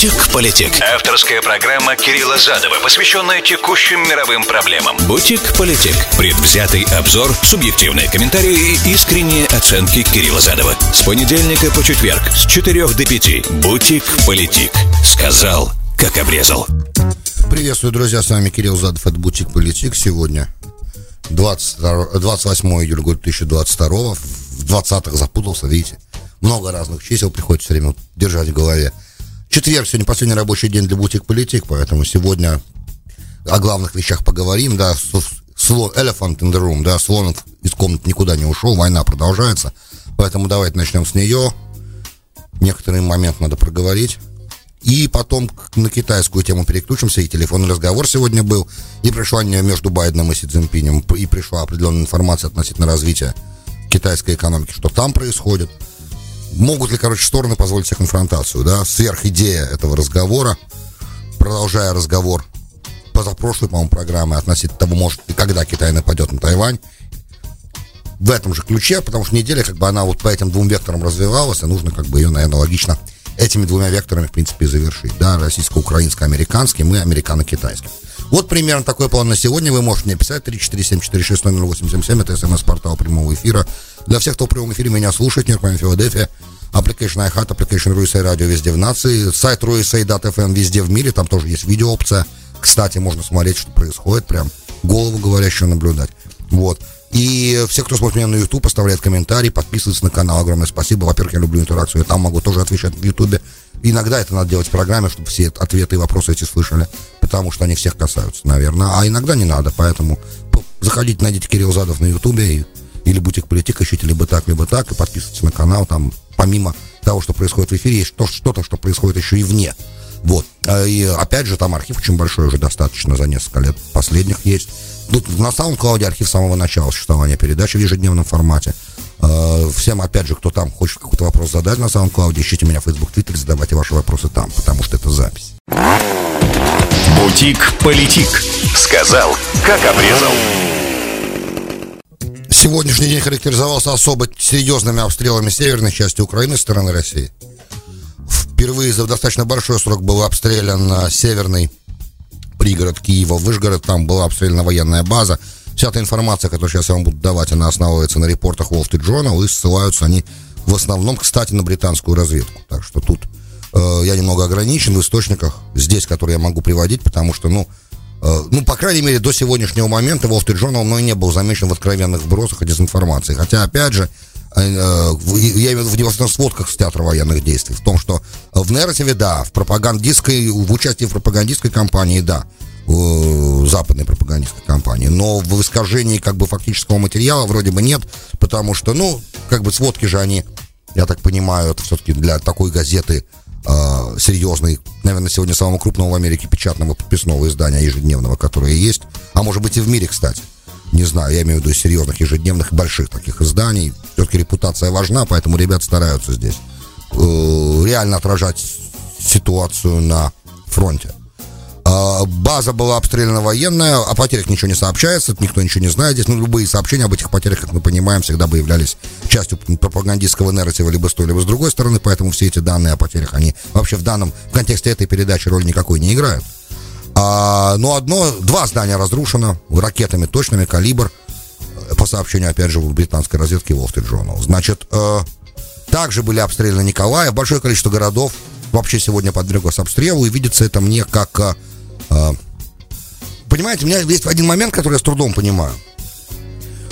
Бутик-политик. Авторская программа Кирилла Задова, посвященная текущим мировым проблемам. Бутик-политик. Предвзятый обзор, субъективные комментарии и искренние оценки Кирилла Задова. С понедельника по четверг с 4 до 5. Бутик-политик. Сказал, как обрезал. Приветствую, друзья, с вами Кирилл Задов, это Бутик Политик. Сегодня 22, 28 июля года 2022 в 20-х запутался, видите. Много разных чисел приходится все время держать в голове. Четверг сегодня последний рабочий день для Бутик Политик, поэтому сегодня о главных вещах поговорим, да, слон, elephant in the room, да, слон из комнаты никуда не ушел, война продолжается, поэтому давайте начнем с нее. Некоторый момент надо проговорить. И потом на китайскую тему переключимся, и телефонный разговор сегодня был, и пришла между Байденом и Си Цзиньпинем, и пришла определенная информация относительно развития китайской экономики, что там происходит. Могут ли, короче, стороны позволить себе конфронтацию, да? Сверхидея этого разговора, продолжая разговор позапрошлой, по-моему, программы относительно того, может и когда Китай нападет на Тайвань, в этом же ключе, потому что неделя, как бы она вот по этим двум векторам развивалась, и нужно как бы ее, наверное, логично этими двумя векторами, в принципе, завершить. Да, российско-украинско-американский, мы американо-китайский. Вот примерно такой план на сегодня. Вы можете мне писать 347-460-0877. Это смс-портал прямого эфира. Для всех, кто в прямом эфире меня слушает, Нью-Йорк, Филадельфия, application iHeart, application RUSA радио везде в нации, сайт RUSA.FM везде в мире, там тоже есть видеоопция. Кстати, можно смотреть, что происходит, прям голову говорящую наблюдать. Вот. И все, кто смотрит меня на YouTube, оставляет комментарии, подписывается на канал. Огромное спасибо. Во-первых, я люблю интеракцию. Я там могу тоже отвечать в YouTube. Иногда это надо делать в программе, чтобы все ответы и вопросы эти слышали. Потому что они всех касаются, наверное. А иногда не надо. Поэтому заходите, найдите Кирилл Задов на и, или Бутик Политик, ищите либо так, либо так. И подписывайтесь на канал. Там помимо того, что происходит в эфире, есть что-то, что происходит еще и вне. Вот. А, и опять же, там архив очень большой уже достаточно за несколько лет последних есть. Тут на SoundCloud архив самого начала существования передачи в ежедневном формате. А, всем, опять же, кто там хочет какой-то вопрос задать на SoundCloud, ищите меня в Facebook, Twitter, задавайте ваши вопросы там, потому что это запись. Бутик-политик. Сказал, как обрезал. Сегодняшний день характеризовался особо серьезными обстрелами северной части Украины со стороны России. Впервые за достаточно большой срок был обстрелян а, северный пригород Киева, Выжгород, там была обстреляна военная база. Вся эта информация, которую сейчас я вам буду давать, она основывается на репортах Wall Journal, и ссылаются они в основном, кстати, на британскую разведку. Так что тут э, я немного ограничен в источниках здесь, которые я могу приводить, потому что, ну, э, ну, по крайней мере, до сегодняшнего момента Wall Street Journal мной не был замечен в откровенных вбросах и дезинформации. Хотя, опять же, Э, я имею в виду в сводках с театра военных действий, в том, что в нарративе, да, в пропагандистской, в участии в пропагандистской кампании, да, западной пропагандистской кампании, но в искажении как бы фактического материала вроде бы нет, потому что, ну, как бы сводки же они, я так понимаю, это все-таки для такой газеты э, серьезной, наверное, сегодня самого крупного в Америке печатного подписного издания ежедневного, которое есть, а может быть и в мире, кстати не знаю, я имею в виду серьезных ежедневных больших таких изданий. Все-таки репутация важна, поэтому ребят стараются здесь э, реально отражать ситуацию на фронте. Э, база была обстреляна военная, о потерях ничего не сообщается, никто ничего не знает здесь, но любые сообщения об этих потерях, как мы понимаем, всегда бы являлись частью пропагандистского нарратива либо с той, либо с другой стороны, поэтому все эти данные о потерях, они вообще в данном в контексте этой передачи роли никакой не играют. А, но одно, два здания разрушено ракетами точными, калибр, э, по сообщению, опять же, британской разведки Wall Street Journal. Значит, э, также были обстреляны Николаев, большое количество городов вообще сегодня подверглось обстрелу, и видится это мне как... Э, э, понимаете, у меня есть один момент, который я с трудом понимаю.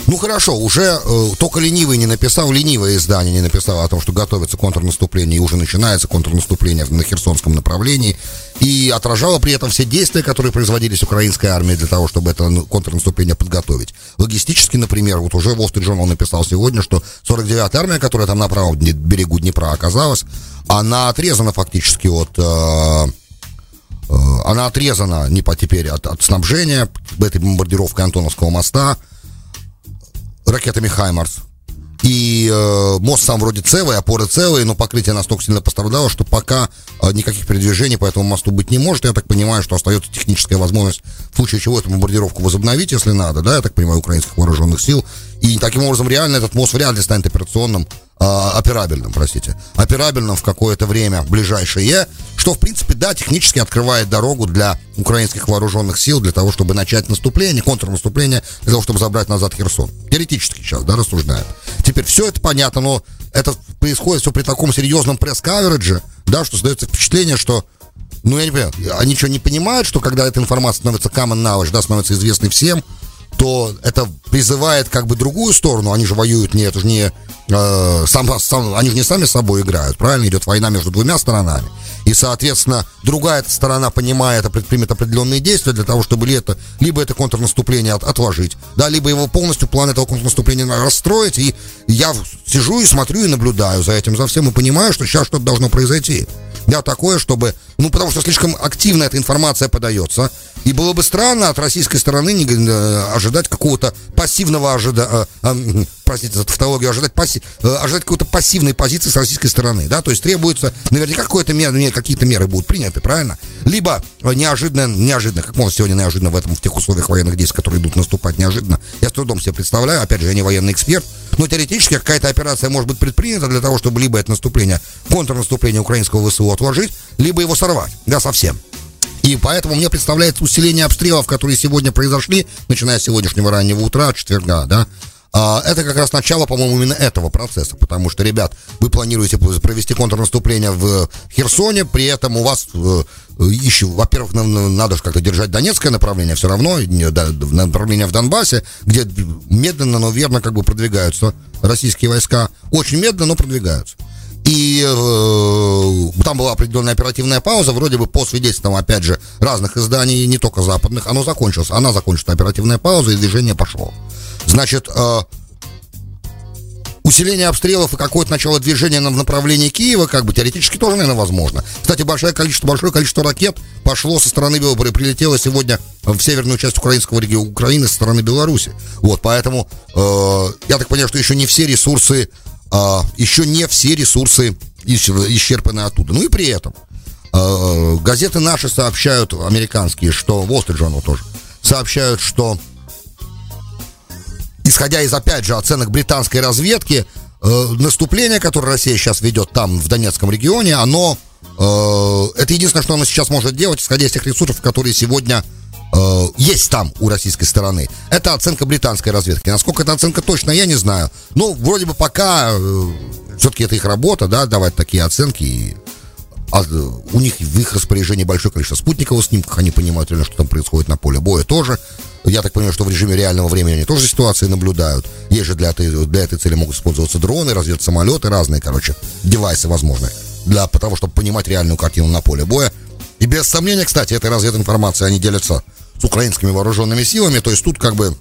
Ну хорошо, уже э, только ленивый не написал, ленивое издание не написало о том, что готовится контрнаступление, и уже начинается контрнаступление на Херсонском направлении, и отражало при этом все действия, которые производились украинской армией для того, чтобы это контрнаступление подготовить. Логистически, например, вот уже Wall Street Journal написал сегодня, что 49-я армия, которая там на правом берегу Днепра оказалась, она отрезана фактически от... Э, э, она отрезана не по теперь от, от снабжения этой бомбардировкой Антоновского моста, ракетами «Хаймарс». И э, мост сам вроде целый, опоры целые, но покрытие настолько сильно пострадало, что пока э, никаких передвижений по этому мосту быть не может. Я так понимаю, что остается техническая возможность случае чего эту бомбардировку возобновить, если надо, да, я так понимаю, украинских вооруженных сил. И таким образом реально этот мост вряд ли станет операционным, э, операбельным, простите, операбельным в какое-то время ближайшее, что, в принципе, да, технически открывает дорогу для украинских вооруженных сил для того, чтобы начать наступление, контрнаступление, для того, чтобы забрать назад Херсон. Теоретически сейчас, да, рассуждают. Теперь все это понятно, но это происходит все при таком серьезном пресс-каверидже, да, что создается впечатление, что ну, я не понимаю, они что, не понимают, что когда эта информация становится common knowledge, да, становится известной всем, то это призывает как бы другую сторону, они же воюют не, это же не, э, сам, сам, они же не сами с собой играют, правильно, идет война между двумя сторонами, и, соответственно, другая сторона понимает, а предпримет определенные действия для того, чтобы ли это, либо это контрнаступление от, отложить, да, либо его полностью план этого контрнаступления расстроить, и я сижу и смотрю и наблюдаю за этим, за всем, и понимаю, что сейчас что-то должно произойти. Да, такое, чтобы, ну, потому что слишком активно эта информация подается, и было бы странно от российской стороны не, э, ожидать какого-то пассивного ожидания, э, э, простите за тавтологию, ожидать, пасси, э, ожидать какой-то пассивной позиции с российской стороны, да, то есть требуется, наверняка какое-то мер, какие-то меры будут приняты, правильно? Либо неожиданно, неожиданно, как можно сегодня неожиданно в этом, в тех условиях военных действий, которые идут наступать неожиданно, я с трудом себе представляю, опять же, я не военный эксперт, но теоретически какая-то операция может быть предпринята для того, чтобы либо это наступление, контрнаступление украинского ВСУ отложить, либо его сорвать, да, совсем. И поэтому мне представляется усиление обстрелов, которые сегодня произошли, начиная с сегодняшнего раннего утра, четверга, да, а, это как раз начало, по-моему, именно этого процесса, потому что, ребят, вы планируете провести контрнаступление в Херсоне, при этом у вас э, еще, во-первых, надо же как-то держать донецкое направление, все равно направление в Донбассе, где медленно, но верно как бы продвигаются российские войска, очень медленно, но продвигаются. И э, там была определенная оперативная пауза, вроде бы по свидетельствам, опять же, разных изданий, не только западных, оно закончилось. Она закончилась, оперативная пауза, и движение пошло. Значит, э, усиление обстрелов и какое-то начало движения в направлении Киева, как бы теоретически тоже, наверное, возможно. Кстати, большое количество, большое количество ракет пошло со стороны Беларуси, прилетело сегодня в северную часть украинского региона Украины со стороны Беларуси. Вот, поэтому э, я так понимаю, что еще не все ресурсы а, еще не все ресурсы исчерпаны оттуда. Ну и при этом а, газеты наши сообщают, американские, что Wall Street тоже, сообщают, что исходя из, опять же, оценок британской разведки, э, наступление, которое Россия сейчас ведет там, в Донецком регионе, оно, э, это единственное, что она сейчас может делать, исходя из тех ресурсов, которые сегодня э, есть там у российской стороны. Это оценка британской разведки. Насколько эта оценка точно, я не знаю. Ну, вроде бы пока э, все-таки это их работа, да, давать такие оценки. И, а, у них в их распоряжении большое количество спутниковых снимков, они понимают реально, что там происходит на поле боя тоже. Я так понимаю, что в режиме реального времени они тоже ситуации наблюдают. Есть же для этой, для этой цели могут использоваться дроны, разведсамолеты, разные, короче, девайсы возможны. Для того, чтобы понимать реальную картину на поле боя. И без сомнения, кстати, этой развединформацией они делятся с украинскими вооруженными силами. То есть тут как бы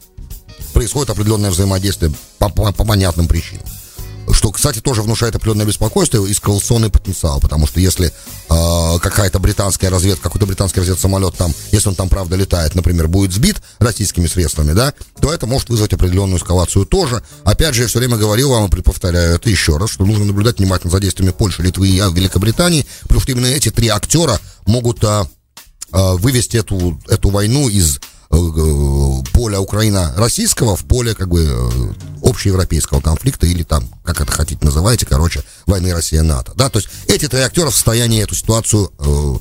происходит определенное взаимодействие по, по, по понятным причинам. Что, кстати, тоже внушает определенное беспокойство и эскалационный потенциал, потому что если э, какая-то британская разведка, какой-то британский разведсамолет там, если он там правда летает, например, будет сбит российскими средствами, да, то это может вызвать определенную эскалацию тоже. Опять же, я все время говорил вам и повторяю это еще раз, что нужно наблюдать внимательно за действиями Польши, Литвы и Великобритании, потому что именно эти три актера могут э, Э, вывести эту, эту войну из э, поля Украина-российского в поле как бы э, общеевропейского конфликта или там, как это хотите называйте, короче, войны Россия-НАТО. Да, то есть эти три актера в состоянии эту ситуацию э,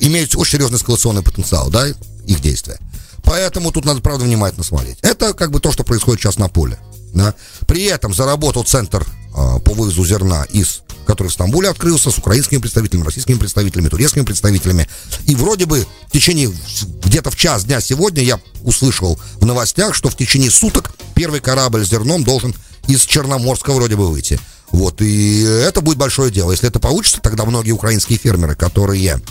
имеют очень серьезный эскалационный потенциал, да, их действия. Поэтому тут надо, правда, внимательно смотреть. Это как бы то, что происходит сейчас на поле. Да. При этом заработал центр э, по вывозу зерна из который в Стамбуле открылся с украинскими представителями, российскими представителями, турецкими представителями. И вроде бы в течение, где-то в час дня сегодня я услышал в новостях, что в течение суток первый корабль с зерном должен из Черноморска вроде бы выйти. Вот, и это будет большое дело. Если это получится, тогда многие украинские фермеры, которые...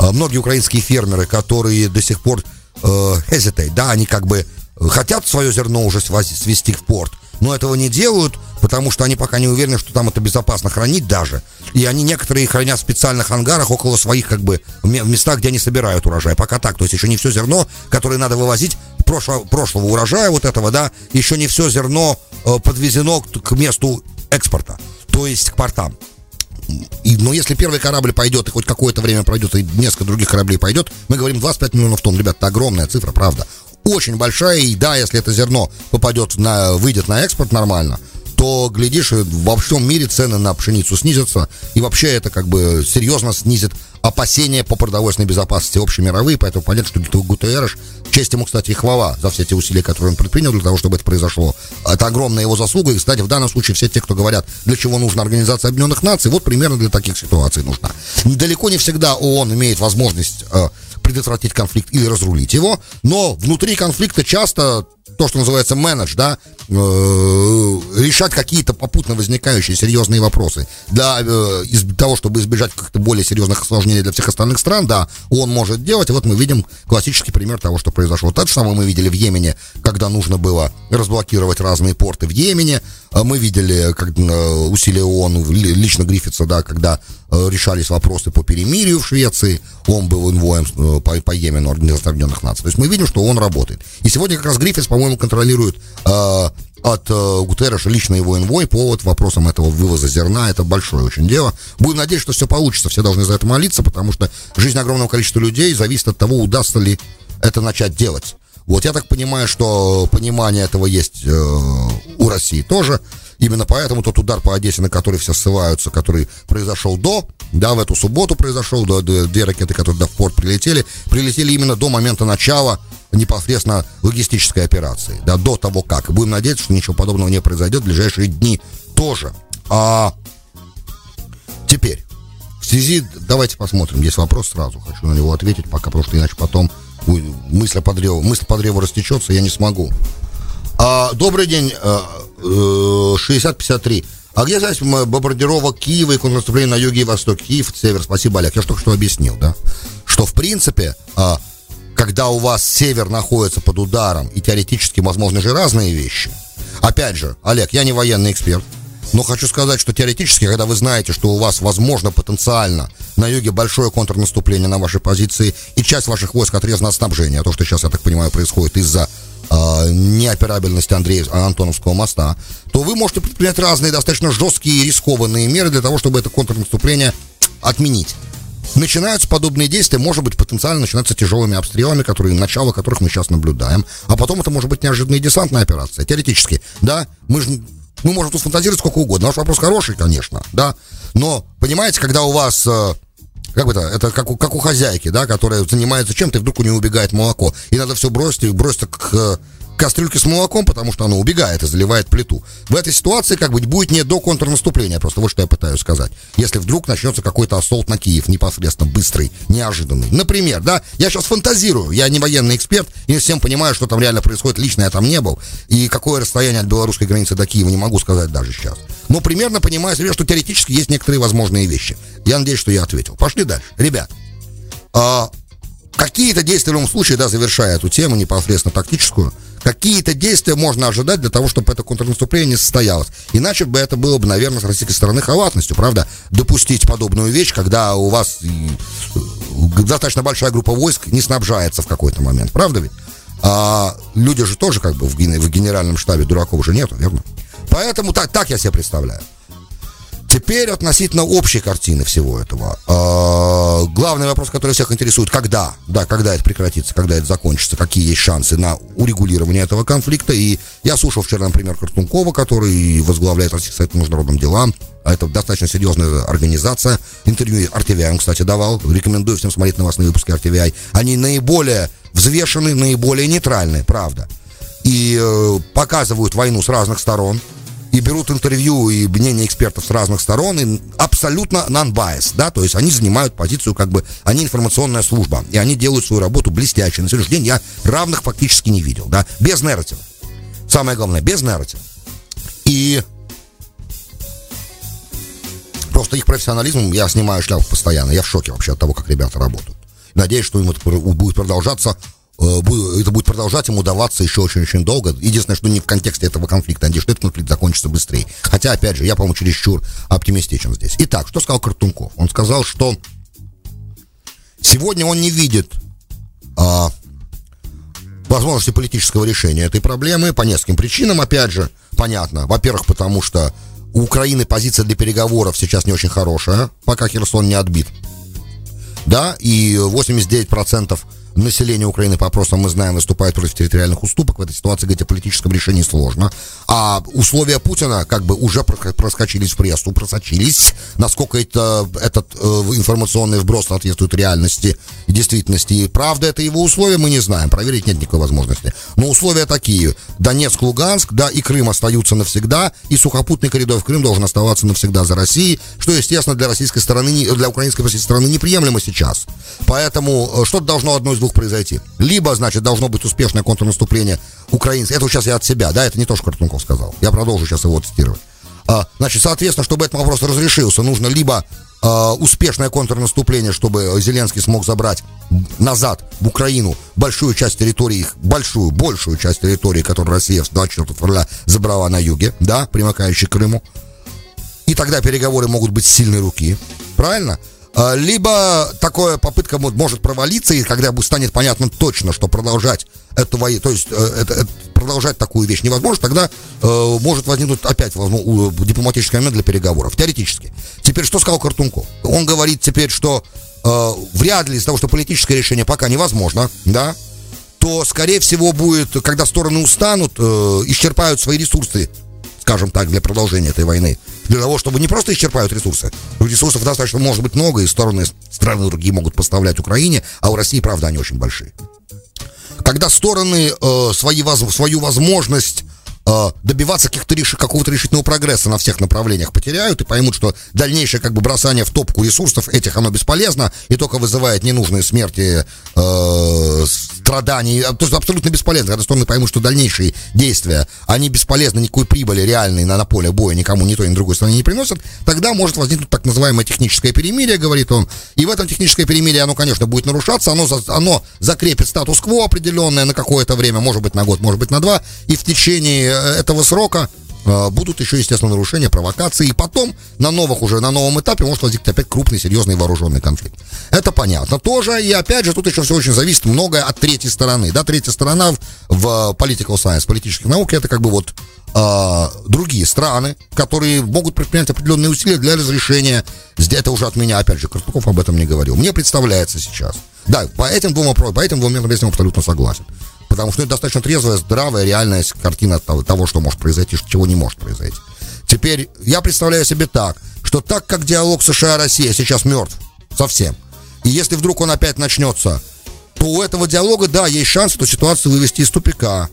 Э, многие украинские фермеры, которые до сих пор э, hesitate, да, они как бы хотят свое зерно уже свести в порт, но этого не делают, потому что они пока не уверены, что там это безопасно хранить даже. И они некоторые хранят в специальных ангарах около своих, как бы, в местах, где они собирают урожай. Пока так. То есть еще не все зерно, которое надо вывозить прошлого, прошлого урожая вот этого, да, еще не все зерно э, подвезено к, к месту экспорта, то есть к портам. но если первый корабль пойдет, и хоть какое-то время пройдет, и несколько других кораблей пойдет, мы говорим 25 миллионов тонн. Ребята, это огромная цифра, правда. Очень большая, и да, если это зерно попадет на, выйдет на экспорт нормально, то, глядишь, во всем мире цены на пшеницу снизятся, и вообще это как бы серьезно снизит опасения по продовольственной безопасности общемировые, поэтому понятно, что Гутерреш, честь ему, кстати, и хвала за все те усилия, которые он предпринял для того, чтобы это произошло. Это огромная его заслуга, и, кстати, в данном случае все те, кто говорят, для чего нужна Организация Объединенных Наций, вот примерно для таких ситуаций нужна. Далеко не всегда ООН имеет возможность э, предотвратить конфликт или разрулить его, но внутри конфликта часто то, что называется менедж, да, э, решать какие-то попутно возникающие серьезные вопросы для э, из того, чтобы избежать как-то более серьезных осложнений для всех остальных стран, да, он может делать. И вот мы видим классический пример того, что произошло. То же самое мы видели в Йемене, когда нужно было разблокировать разные порты в Йемене. А мы видели как, э, усилия ООН, лично Гриффитса, да, когда э, решались вопросы по перемирию в Швеции. Он был инвоем э, по, по Йемену Организации Объединенных Наций. То есть мы видим, что он работает. И сегодня как раз Гриффитс, по-моему, контролирует э, от э, Гутерреша лично его инвой по вот вопросам этого вывоза зерна. Это большое очень дело. Будем надеяться, что все получится. Все должны за это молиться, потому что жизнь огромного количества людей зависит от того, удастся ли это начать делать. Вот я так понимаю, что понимание этого есть э, у России тоже. Именно поэтому тот удар по Одессе, на который все ссылаются, который произошел до, да, в эту субботу произошел, до, до, две ракеты, которые да, в порт прилетели, прилетели именно до момента начала непосредственно логистической операции, да, до того как. Будем надеяться, что ничего подобного не произойдет в ближайшие дни тоже. А теперь, в связи, давайте посмотрим, есть вопрос сразу, хочу на него ответить, пока, потому что иначе потом мысль по древу, мысль по древу растечется, я не смогу. А, добрый день, 6053. Э, э, а где связь бомбардировок Киева и контрнаступления на юге и востоке? Киев, север. Спасибо, Олег. Я же только что объяснил, да? Что, в принципе, а, когда у вас север находится под ударом, и теоретически возможны же разные вещи. Опять же, Олег, я не военный эксперт, но хочу сказать, что теоретически, когда вы знаете, что у вас возможно потенциально на юге большое контрнаступление на вашей позиции, и часть ваших войск отрезана от снабжения, то, что сейчас, я так понимаю, происходит из-за э, неоперабельности Андрея Антоновского моста, то вы можете предпринять разные достаточно жесткие и рискованные меры для того, чтобы это контрнаступление отменить. Начинаются подобные действия, может быть, потенциально начинаться тяжелыми обстрелами, которые, начало которых мы сейчас наблюдаем. А потом это может быть неожиданная десантная операция. Теоретически, да, мы же мы можем тут фантазировать сколько угодно. Ваш вопрос хороший, конечно, да. Но, понимаете, когда у вас э, как бы это, это как у, как у хозяйки, да, которая занимается чем-то, и вдруг у нее убегает молоко. И надо все бросить, и бросить к кастрюльке с молоком, потому что оно убегает и заливает плиту. В этой ситуации как бы будет не до контрнаступления, просто вот что я пытаюсь сказать. Если вдруг начнется какой-то ассолт на Киев, непосредственно быстрый, неожиданный. Например, да, я сейчас фантазирую, я не военный эксперт, и всем понимаю, что там реально происходит, лично я там не был, и какое расстояние от белорусской границы до Киева не могу сказать даже сейчас. Но примерно понимаю себе, что теоретически есть некоторые возможные вещи. Я надеюсь, что я ответил. Пошли дальше. Ребят, а, какие-то действия в любом случае, да, завершая эту тему непосредственно тактическую, какие-то действия можно ожидать для того, чтобы это контрнаступление не состоялось. Иначе бы это было бы, наверное, с российской стороны халатностью, правда, допустить подобную вещь, когда у вас достаточно большая группа войск не снабжается в какой-то момент, правда ведь? А люди же тоже как бы в, в генеральном штабе дураков уже нету, верно? Поэтому так, так я себе представляю. Теперь относительно общей картины всего этого. Э, главный вопрос, который всех интересует, когда, да, когда это прекратится, когда это закончится, какие есть шансы на урегулирование этого конфликта. И я слушал вчера, например, Картункова, который возглавляет Российский совет по международным делам. А это достаточно серьезная организация. Интервью RTVI он, кстати, давал. Рекомендую всем смотреть новостные выпуски RTVI. Они наиболее взвешены, наиболее нейтральны, правда. И э, показывают войну с разных сторон и берут интервью и мнение экспертов с разных сторон, и абсолютно non-bias, да, то есть они занимают позицию, как бы, они информационная служба, и они делают свою работу блестяще. На сегодняшний день я равных фактически не видел, да, без нарратива. Самое главное, без нарратива. И просто их профессионализм, я снимаю шляпу постоянно, я в шоке вообще от того, как ребята работают. Надеюсь, что им это будет продолжаться это будет продолжать ему даваться еще очень-очень долго. Единственное, что не в контексте этого конфликта. Надеюсь, что этот конфликт закончится быстрее. Хотя, опять же, я, по-моему, чересчур оптимистичен здесь. Итак, что сказал Картунков? Он сказал, что сегодня он не видит а, возможности политического решения этой проблемы по нескольким причинам. Опять же, понятно. Во-первых, потому что у Украины позиция для переговоров сейчас не очень хорошая, пока Херсон не отбит. Да, и 89% население Украины по опросам, мы знаем, выступает против территориальных уступок. В этой ситуации говорить о политическом решении сложно. А условия Путина как бы уже проскочились в прессу, просочились. Насколько это, этот э, информационный вброс соответствует реальности действительности. И правда это его условия, мы не знаем. Проверить нет никакой возможности. Но условия такие. Донецк, Луганск, да, и Крым остаются навсегда, и сухопутный коридор в Крым должен оставаться навсегда за Россией, что, естественно, для российской стороны, для украинской стороны неприемлемо сейчас. Поэтому э, что-то должно одно из двух произойти. Либо, значит, должно быть успешное контрнаступление украинцев. Это сейчас я от себя, да, это не то, что Картунков сказал. Я продолжу сейчас его цитировать. А, значит, соответственно, чтобы этот вопрос разрешился, нужно либо а, успешное контрнаступление, чтобы Зеленский смог забрать назад в Украину большую часть территории, большую, большую часть территории, которую Россия в 24 февраля забрала на юге, да, примыкающей к Крыму. И тогда переговоры могут быть сильной руки. Правильно? А, либо такая попытка может провалиться, и когда станет понятно точно, что продолжать эту войну, то есть э, это, это, продолжать такую вещь невозможно, тогда э, может возникнуть опять возможно, дипломатический момент для переговоров, теоретически. Теперь что сказал Картунков? Он говорит теперь, что э, вряд ли из-за того, что политическое решение пока невозможно, да, то, скорее всего, будет, когда стороны устанут, э, исчерпают свои ресурсы скажем так, для продолжения этой войны. Для того, чтобы не просто исчерпают ресурсы. Ресурсов достаточно может быть много, и стороны страны другие могут поставлять Украине, а у России, правда, они очень большие. Когда стороны э, свои, свою возможность э, добиваться каких-то реш... какого-то решительного прогресса на всех направлениях потеряют и поймут, что дальнейшее как бы бросание в топку ресурсов этих оно бесполезно и только вызывает ненужные смерти, э, страданий, то есть абсолютно бесполезно, когда стороны поймут, что дальнейшие действия, они бесполезны, никакой прибыли реальной на, на поле боя никому ни той, ни другой стороне не приносят, тогда может возникнуть так называемое техническое перемирие, говорит он, и в этом техническое перемирие оно, конечно, будет нарушаться, оно, оно закрепит статус-кво определенное на какое-то время, может быть на год, может быть на два, и в течение этого срока э, будут еще, естественно, нарушения, провокации, и потом на новых уже, на новом этапе может возникнуть опять крупный, серьезный вооруженный конфликт. Это понятно. Тоже, и опять же, тут еще все очень зависит многое от третьей стороны, да, третья сторона в, в political science, политических науке, это как бы вот э, другие страны, которые могут предпринять определенные усилия для разрешения, это уже от меня, опять же, Картуков об этом не говорил, мне представляется сейчас, да, по этим двум вопросам, по этим двум моментам я с ним абсолютно согласен потому что это достаточно трезвая, здравая, реальная картина того, того, что может произойти, чего не может произойти. Теперь я представляю себе так, что так как диалог США-Россия сейчас мертв совсем, и если вдруг он опять начнется, то у этого диалога, да, есть шанс эту ситуацию вывести из тупика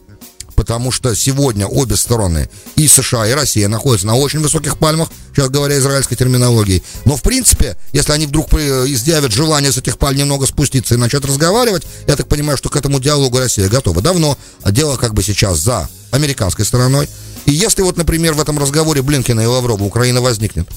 потому что сегодня обе стороны, и США, и Россия, находятся на очень высоких пальмах, сейчас говоря израильской терминологией. Но, в принципе, если они вдруг изъявят желание с этих паль немного спуститься и начать разговаривать, я так понимаю, что к этому диалогу Россия готова давно. А дело как бы сейчас за американской стороной. И если вот, например, в этом разговоре Блинкина и Лаврова Украина возникнет,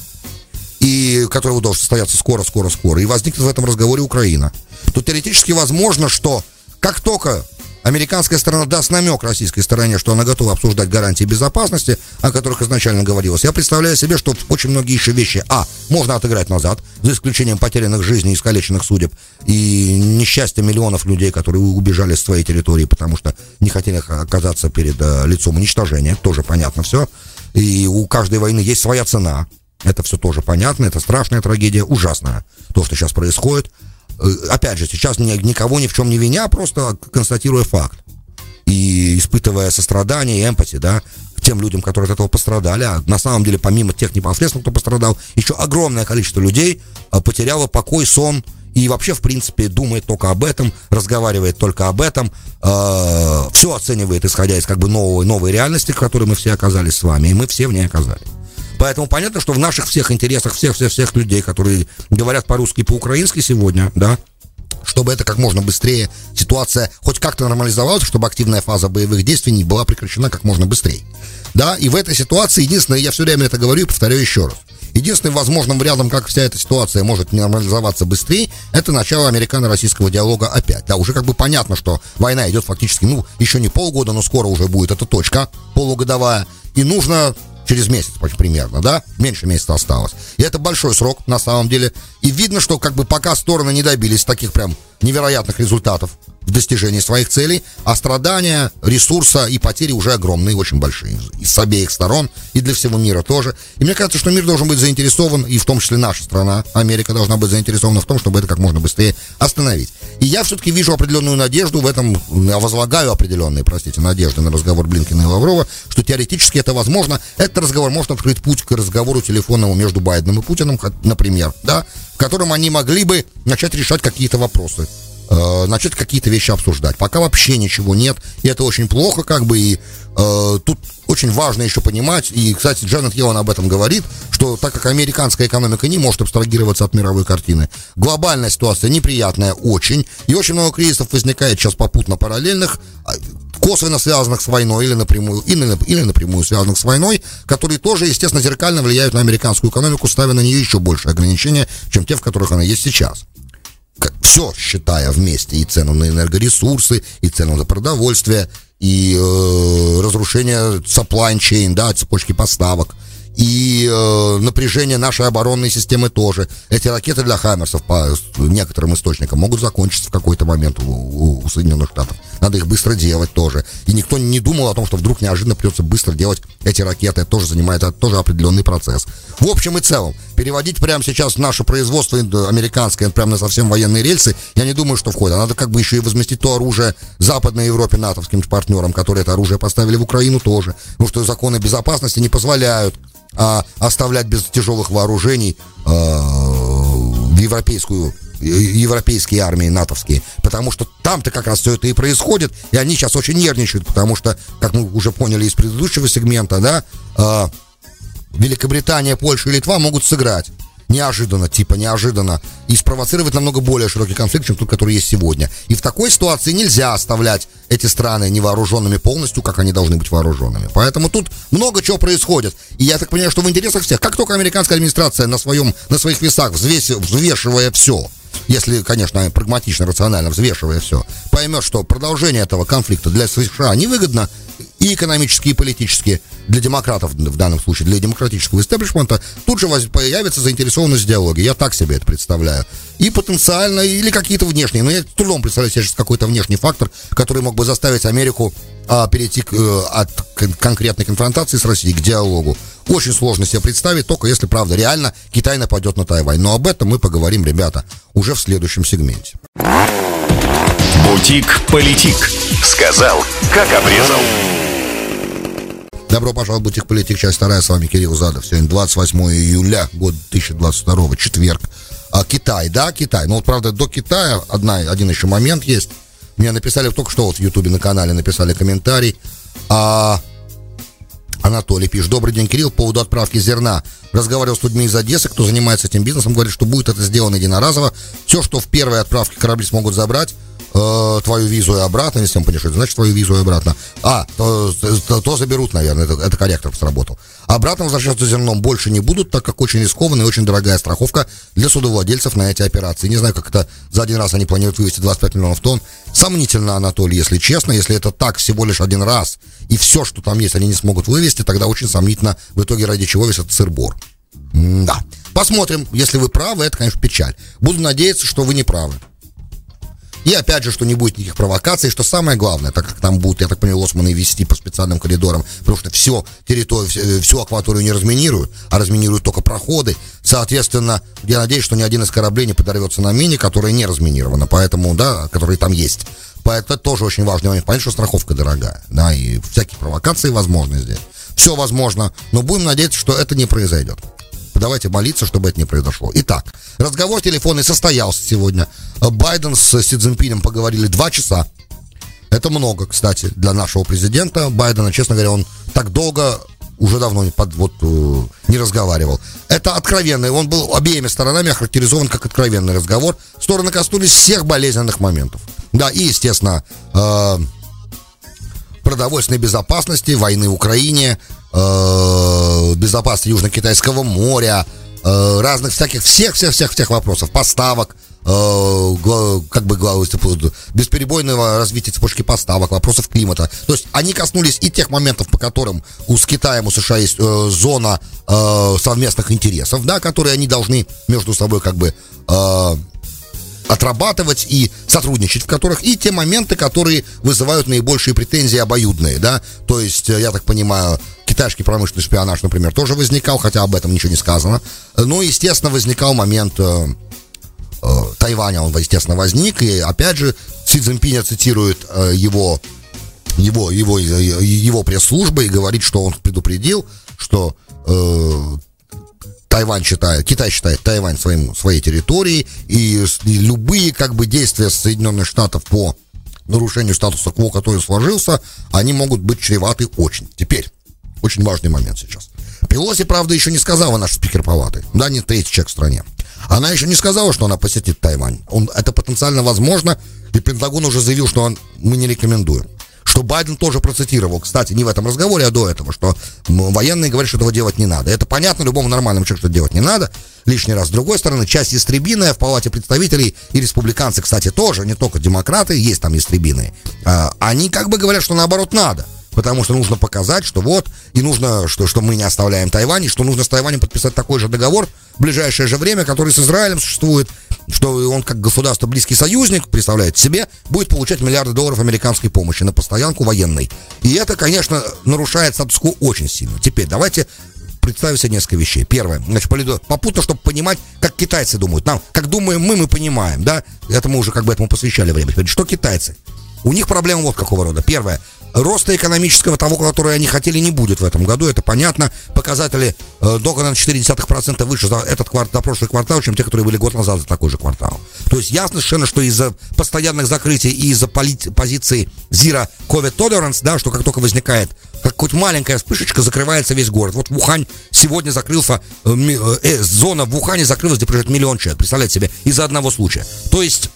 и который должен состояться скоро, скоро, скоро, и возникнет в этом разговоре Украина, то теоретически возможно, что как только Американская сторона даст намек российской стороне, что она готова обсуждать гарантии безопасности, о которых изначально говорилось. Я представляю себе, что очень многие еще вещи, а, можно отыграть назад, за исключением потерянных жизней, искалеченных судеб и несчастья миллионов людей, которые убежали с своей территории, потому что не хотели оказаться перед э, лицом уничтожения, тоже понятно все. И у каждой войны есть своя цена. Это все тоже понятно, это страшная трагедия, ужасная. То, что сейчас происходит. Э, опять же, сейчас никого ни в чем не виня, просто констатируя факт. И испытывая сострадание и эмпати, да, к тем людям, которые от этого пострадали. А на самом деле, помимо тех непосредственно, кто пострадал, еще огромное количество людей э, потеряло покой, сон, и вообще, в принципе, думает только об этом, разговаривает только об этом, э, все оценивает, исходя из как бы новой, новой реальности, в которой мы все оказались с вами, и мы все в ней оказались. Поэтому понятно, что в наших всех интересах всех-всех-всех людей, которые говорят по-русски и по-украински сегодня, да, чтобы это как можно быстрее ситуация хоть как-то нормализовалась, чтобы активная фаза боевых действий не была прекращена как можно быстрее. Да, и в этой ситуации единственное, я все время это говорю и повторяю еще раз. Единственным возможным вариантом, как вся эта ситуация может нормализоваться быстрее, это начало американо-российского диалога опять. Да, уже как бы понятно, что война идет фактически, ну, еще не полгода, но скоро уже будет эта точка полугодовая. И нужно через месяц примерно, да, меньше месяца осталось. И это большой срок, на самом деле. И видно, что как бы пока стороны не добились таких прям невероятных результатов в достижении своих целей, а страдания, ресурса и потери уже огромные, очень большие. И с обеих сторон, и для всего мира тоже. И мне кажется, что мир должен быть заинтересован, и в том числе наша страна, Америка должна быть заинтересована в том, чтобы это как можно быстрее остановить. И я все-таки вижу определенную надежду в этом, я возлагаю определенные, простите, надежды на разговор Блинкина и Лаврова, что теоретически это возможно. Этот разговор может открыть путь к разговору телефонному между Байденом и Путиным, например, да, в котором они могли бы начать решать какие-то вопросы э, начать какие-то вещи обсуждать. Пока вообще ничего нет, и это очень плохо, как бы, и э, тут очень важно еще понимать, и, кстати, Джанет Йеллен об этом говорит, что так как американская экономика не может абстрагироваться от мировой картины, глобальная ситуация неприятная очень, и очень много кризисов возникает сейчас попутно параллельных, а, косвенно связанных с войной или напрямую, или, или напрямую связанных с войной, которые тоже, естественно, зеркально влияют на американскую экономику, ставя на нее еще больше ограничения, чем те, в которых она есть сейчас все считая вместе, и цену на энергоресурсы, и цену на продовольствие, и э, разрушение supply chain, да, цепочки поставок, и э, напряжение нашей оборонной системы тоже. Эти ракеты для Хаймерсов по некоторым источникам могут закончиться в какой-то момент у, у Соединенных Штатов. Надо их быстро делать тоже. И никто не думал о том, что вдруг неожиданно придется быстро делать эти ракеты. Это тоже занимает это тоже определенный процесс. В общем и целом, переводить прямо сейчас наше производство американское прямо на совсем военные рельсы, я не думаю, что входит. Надо как бы еще и возместить то оружие Западной Европе натовским партнерам, которые это оружие поставили в Украину тоже. Потому что законы безопасности не позволяют а, оставлять без тяжелых вооружений а, европейскую европейские армии натовские, потому что там-то как раз все это и происходит, и они сейчас очень нервничают, потому что, как мы уже поняли из предыдущего сегмента, да, э, Великобритания, Польша и Литва могут сыграть неожиданно, типа неожиданно, и спровоцировать намного более широкий конфликт, чем тот, который есть сегодня. И в такой ситуации нельзя оставлять эти страны невооруженными полностью, как они должны быть вооруженными. Поэтому тут много чего происходит. И я так понимаю, что в интересах всех, как только американская администрация на, своем, на своих весах, взвесь, взвешивая все, если, конечно, прагматично, рационально взвешивая все, поймет, что продолжение этого конфликта для США невыгодно, и экономические, и политические, для демократов в данном случае, для демократического истеблишмента, тут же появится заинтересованность в диалоге. Я так себе это представляю. И потенциально, или какие-то внешние, но я трудом представляю себе сейчас какой-то внешний фактор, который мог бы заставить Америку а, перейти к, э, от конкретной конфронтации с Россией к диалогу. Очень сложно себе представить, только если, правда, реально Китай нападет на Тайвань. Но об этом мы поговорим, ребята, уже в следующем сегменте. Бутик-политик. Сказал, как обрезал. Добро пожаловать в Бутик Политик, часть вторая. С вами Кирилл Задов. Сегодня 28 июля, год 2022, четверг. А, Китай, да, Китай. Ну вот, правда, до Китая одна, один еще момент есть. Мне написали только что вот в Ютубе на канале написали комментарий. А, Анатолий пишет. Добрый день, Кирилл. По поводу отправки зерна. Разговаривал с людьми из Одессы, кто занимается этим бизнесом. Говорит, что будет это сделано единоразово. Все, что в первой отправке корабли смогут забрать, э, твою визу и обратно, если он понимаешь, значит твою визу и обратно. А, то, то, то заберут, наверное, это, это корректор сработал. Обратно возвращаться зерном больше не будут, так как очень рискованная и очень дорогая страховка для судовладельцев на эти операции. Не знаю, как это за один раз они планируют вывести 25 миллионов тонн. Сомнительно, Анатолий, если честно. Если это так всего лишь один раз, и все, что там есть, они не смогут вывести, тогда очень сомнительно, в итоге ради чего весь этот сыр-бор. Да. Посмотрим. Если вы правы, это, конечно, печаль. Буду надеяться, что вы не правы. И опять же, что не будет никаких провокаций, что самое главное, так как там будут, я так понимаю, лосманы вести по специальным коридорам, потому что все территорию, всю акваторию не разминируют, а разминируют только проходы. Соответственно, я надеюсь, что ни один из кораблей не подорвется на мине, которая не разминирована, поэтому, да, которые там есть. Поэтому это тоже очень важный момент. Понятно, что страховка дорогая, да, и всякие провокации возможны здесь. Все возможно, но будем надеяться, что это не произойдет. Давайте молиться, чтобы это не произошло. Итак, разговор телефонный состоялся сегодня. Байден с Си Цзиньпинем поговорили два часа. Это много, кстати, для нашего президента Байдена. Честно говоря, он так долго уже давно не, под, вот, э, не разговаривал. Это откровенный, он был обеими сторонами охарактеризован как откровенный разговор. Стороны коснулись всех болезненных моментов. Да, и, естественно, э, продовольственной безопасности, войны в Украине, э, безопасности Южно-Китайского моря, э, разных всяких, всех-всех-всех-всех вопросов, поставок, э, как бы бесперебойного развития цепочки поставок, вопросов климата. То есть они коснулись и тех моментов, по которым у с Китаем, у США есть э, зона э, совместных интересов, да, которые они должны между собой как бы э, отрабатывать и сотрудничать в которых, и те моменты, которые вызывают наибольшие претензии обоюдные, да, то есть, э, я так понимаю, китайский промышленный шпионаж, например, тоже возникал, хотя об этом ничего не сказано, но, естественно, возникал момент э, э, Тайваня, он, естественно, возник, и, опять же, Си Цзиньпиня цитирует э, его его, его, его пресс-служба и говорит, что он предупредил, что э, Тайвань считает, Китай считает Тайвань своим, своей территорией, и, и любые как бы действия Соединенных Штатов по нарушению статуса кво, который сложился, они могут быть чреваты очень. Теперь, очень важный момент сейчас. Пелоси, правда, еще не сказала наш спикер палаты, да, не третий человек в стране. Она еще не сказала, что она посетит Тайвань. Он, это потенциально возможно, и Пентагон уже заявил, что он, мы не рекомендуем что Байден тоже процитировал, кстати, не в этом разговоре, а до этого, что военные говорят, что этого делать не надо. Это понятно любому нормальному человеку, что делать не надо. Лишний раз. С другой стороны, часть истребиная в Палате представителей, и республиканцы, кстати, тоже, не только демократы, есть там истребиные, а, они как бы говорят, что наоборот надо потому что нужно показать, что вот, и нужно, что, что мы не оставляем Тайвань, и что нужно с Тайванем подписать такой же договор в ближайшее же время, который с Израилем существует, что он как государство близкий союзник, представляет себе, будет получать миллиарды долларов американской помощи на постоянку военной. И это, конечно, нарушает статус очень сильно. Теперь давайте представим себе несколько вещей. Первое, значит, попутно, чтобы понимать, как китайцы думают. Нам, как думаем мы, мы понимаем, да? Это мы уже как бы этому посвящали время. Что китайцы? У них проблема вот какого рода. Первое, Роста экономического того, который они хотели, не будет в этом году, это понятно. Показатели э, только на 0,4% выше за этот квартал, за прошлый квартал, чем те, которые были год назад за такой же квартал. То есть ясно совершенно, что из-за постоянных закрытий и из-за позиции Zero COVID Tolerance, да, что как только возникает как хоть маленькая вспышечка, закрывается весь город. Вот Ухань сегодня закрылся, э, э, зона в Ухане закрылась, где проживает миллион человек, представляете себе, из-за одного случая. То есть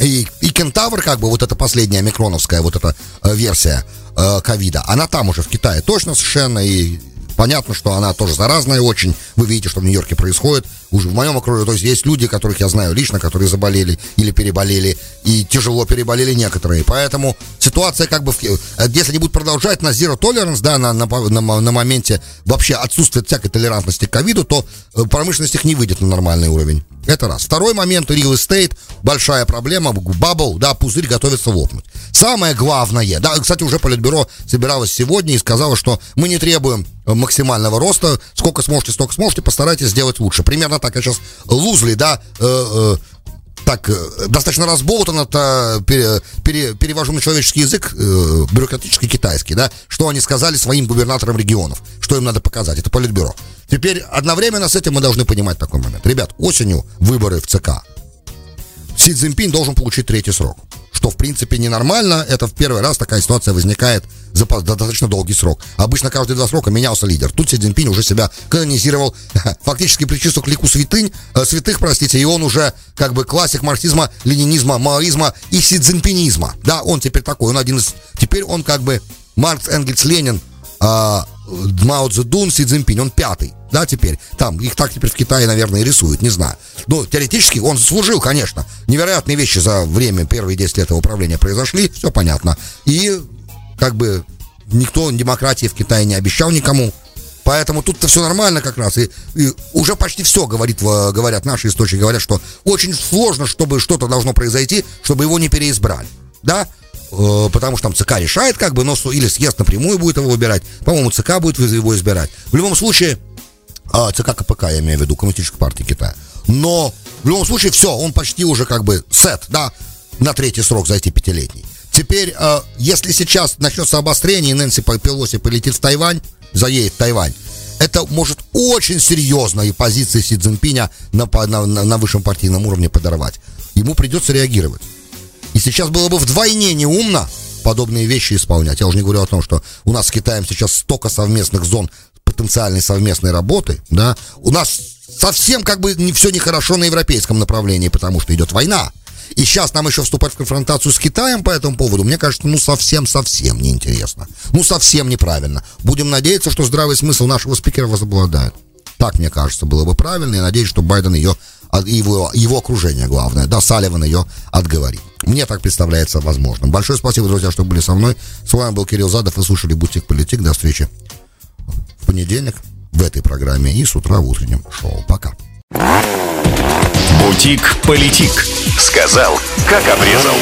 и, и Кентавр, как бы, вот эта последняя микроновская вот эта э, версия э, ковида, она там уже в Китае точно совершенно, и понятно, что она тоже заразная очень. Вы видите, что в Нью-Йорке происходит. Уже в моем округе, то есть есть люди, которых я знаю лично, которые заболели или переболели, и тяжело переболели некоторые. Поэтому ситуация как бы, э, если они будут продолжать на zero tolerance, да, на, на, на, на моменте вообще отсутствия всякой толерантности к ковиду, то э, промышленность их не выйдет на нормальный уровень. Это раз. Второй момент, real estate, большая проблема, бабл, да, пузырь готовится лопнуть. Самое главное, да, кстати, уже Политбюро собиралось сегодня и сказало, что мы не требуем максимального роста, сколько сможете, столько сможете, постарайтесь сделать лучше. Примерно так, я сейчас лузли, да, э, э, так э, достаточно разболтано, это пере, пере, перевожу на человеческий язык, э, бюрократический китайский, да, что они сказали своим губернаторам регионов, что им надо показать, это политбюро. Теперь одновременно с этим мы должны понимать такой момент. Ребят, осенью выборы в ЦК. Си Цзиньпинь должен получить третий срок что в принципе ненормально. Это в первый раз такая ситуация возникает за достаточно долгий срок. Обычно каждые два срока менялся лидер. Тут Си Цзиньпинь уже себя канонизировал, фактически причислил к лику святынь, э, святых, простите, и он уже как бы классик марксизма, ленинизма, маоизма и си цзиньпинизма. Да, он теперь такой, он один из... Теперь он как бы Маркс, Энгельс, Ленин, э, Мао Цзэдун, Си Цзиньпинь, он пятый, да, теперь. Там, их так теперь в Китае, наверное, и рисуют, не знаю. Но теоретически он заслужил, конечно. Невероятные вещи за время, первые 10 лет его управления произошли, все понятно. И, как бы, никто демократии в Китае не обещал никому. Поэтому тут-то все нормально как раз. И, и уже почти все говорит, говорят наши источники, говорят, что очень сложно, чтобы что-то должно произойти, чтобы его не переизбрали. Да? Э, потому что там ЦК решает, как бы, но или съезд напрямую будет его выбирать. По-моему, ЦК будет его избирать. В любом случае, а, ЦК КПК, я имею в виду, Коммунистической партии Китая. Но в любом случае, все, он почти уже как бы сет, да, на третий срок зайти пятилетний. Теперь, э, если сейчас начнется обострение, и Нэнси Пелоси полетит в Тайвань, заедет в Тайвань, это может очень серьезно и позиции Си Цзиньпиня на, на, на высшем партийном уровне подорвать. Ему придется реагировать. Сейчас было бы вдвойне неумно подобные вещи исполнять. Я уже не говорю о том, что у нас с Китаем сейчас столько совместных зон потенциальной совместной работы, да, у нас совсем как бы не, все нехорошо на европейском направлении, потому что идет война. И сейчас нам еще вступать в конфронтацию с Китаем по этому поводу, мне кажется, ну совсем-совсем неинтересно. Ну совсем неправильно. Будем надеяться, что здравый смысл нашего спикера возобладает. Так, мне кажется, было бы правильно, и надеюсь, что Байден ее, его, его окружение, главное, да, Салливан ее отговорит. Мне так представляется возможным. Большое спасибо, друзья, что были со мной. С вами был Кирилл Задов. Вы слушали «Бутик Политик». До встречи в понедельник в этой программе и с утра в утреннем шоу. Пока. Бутик-политик. Сказал, как обрезал.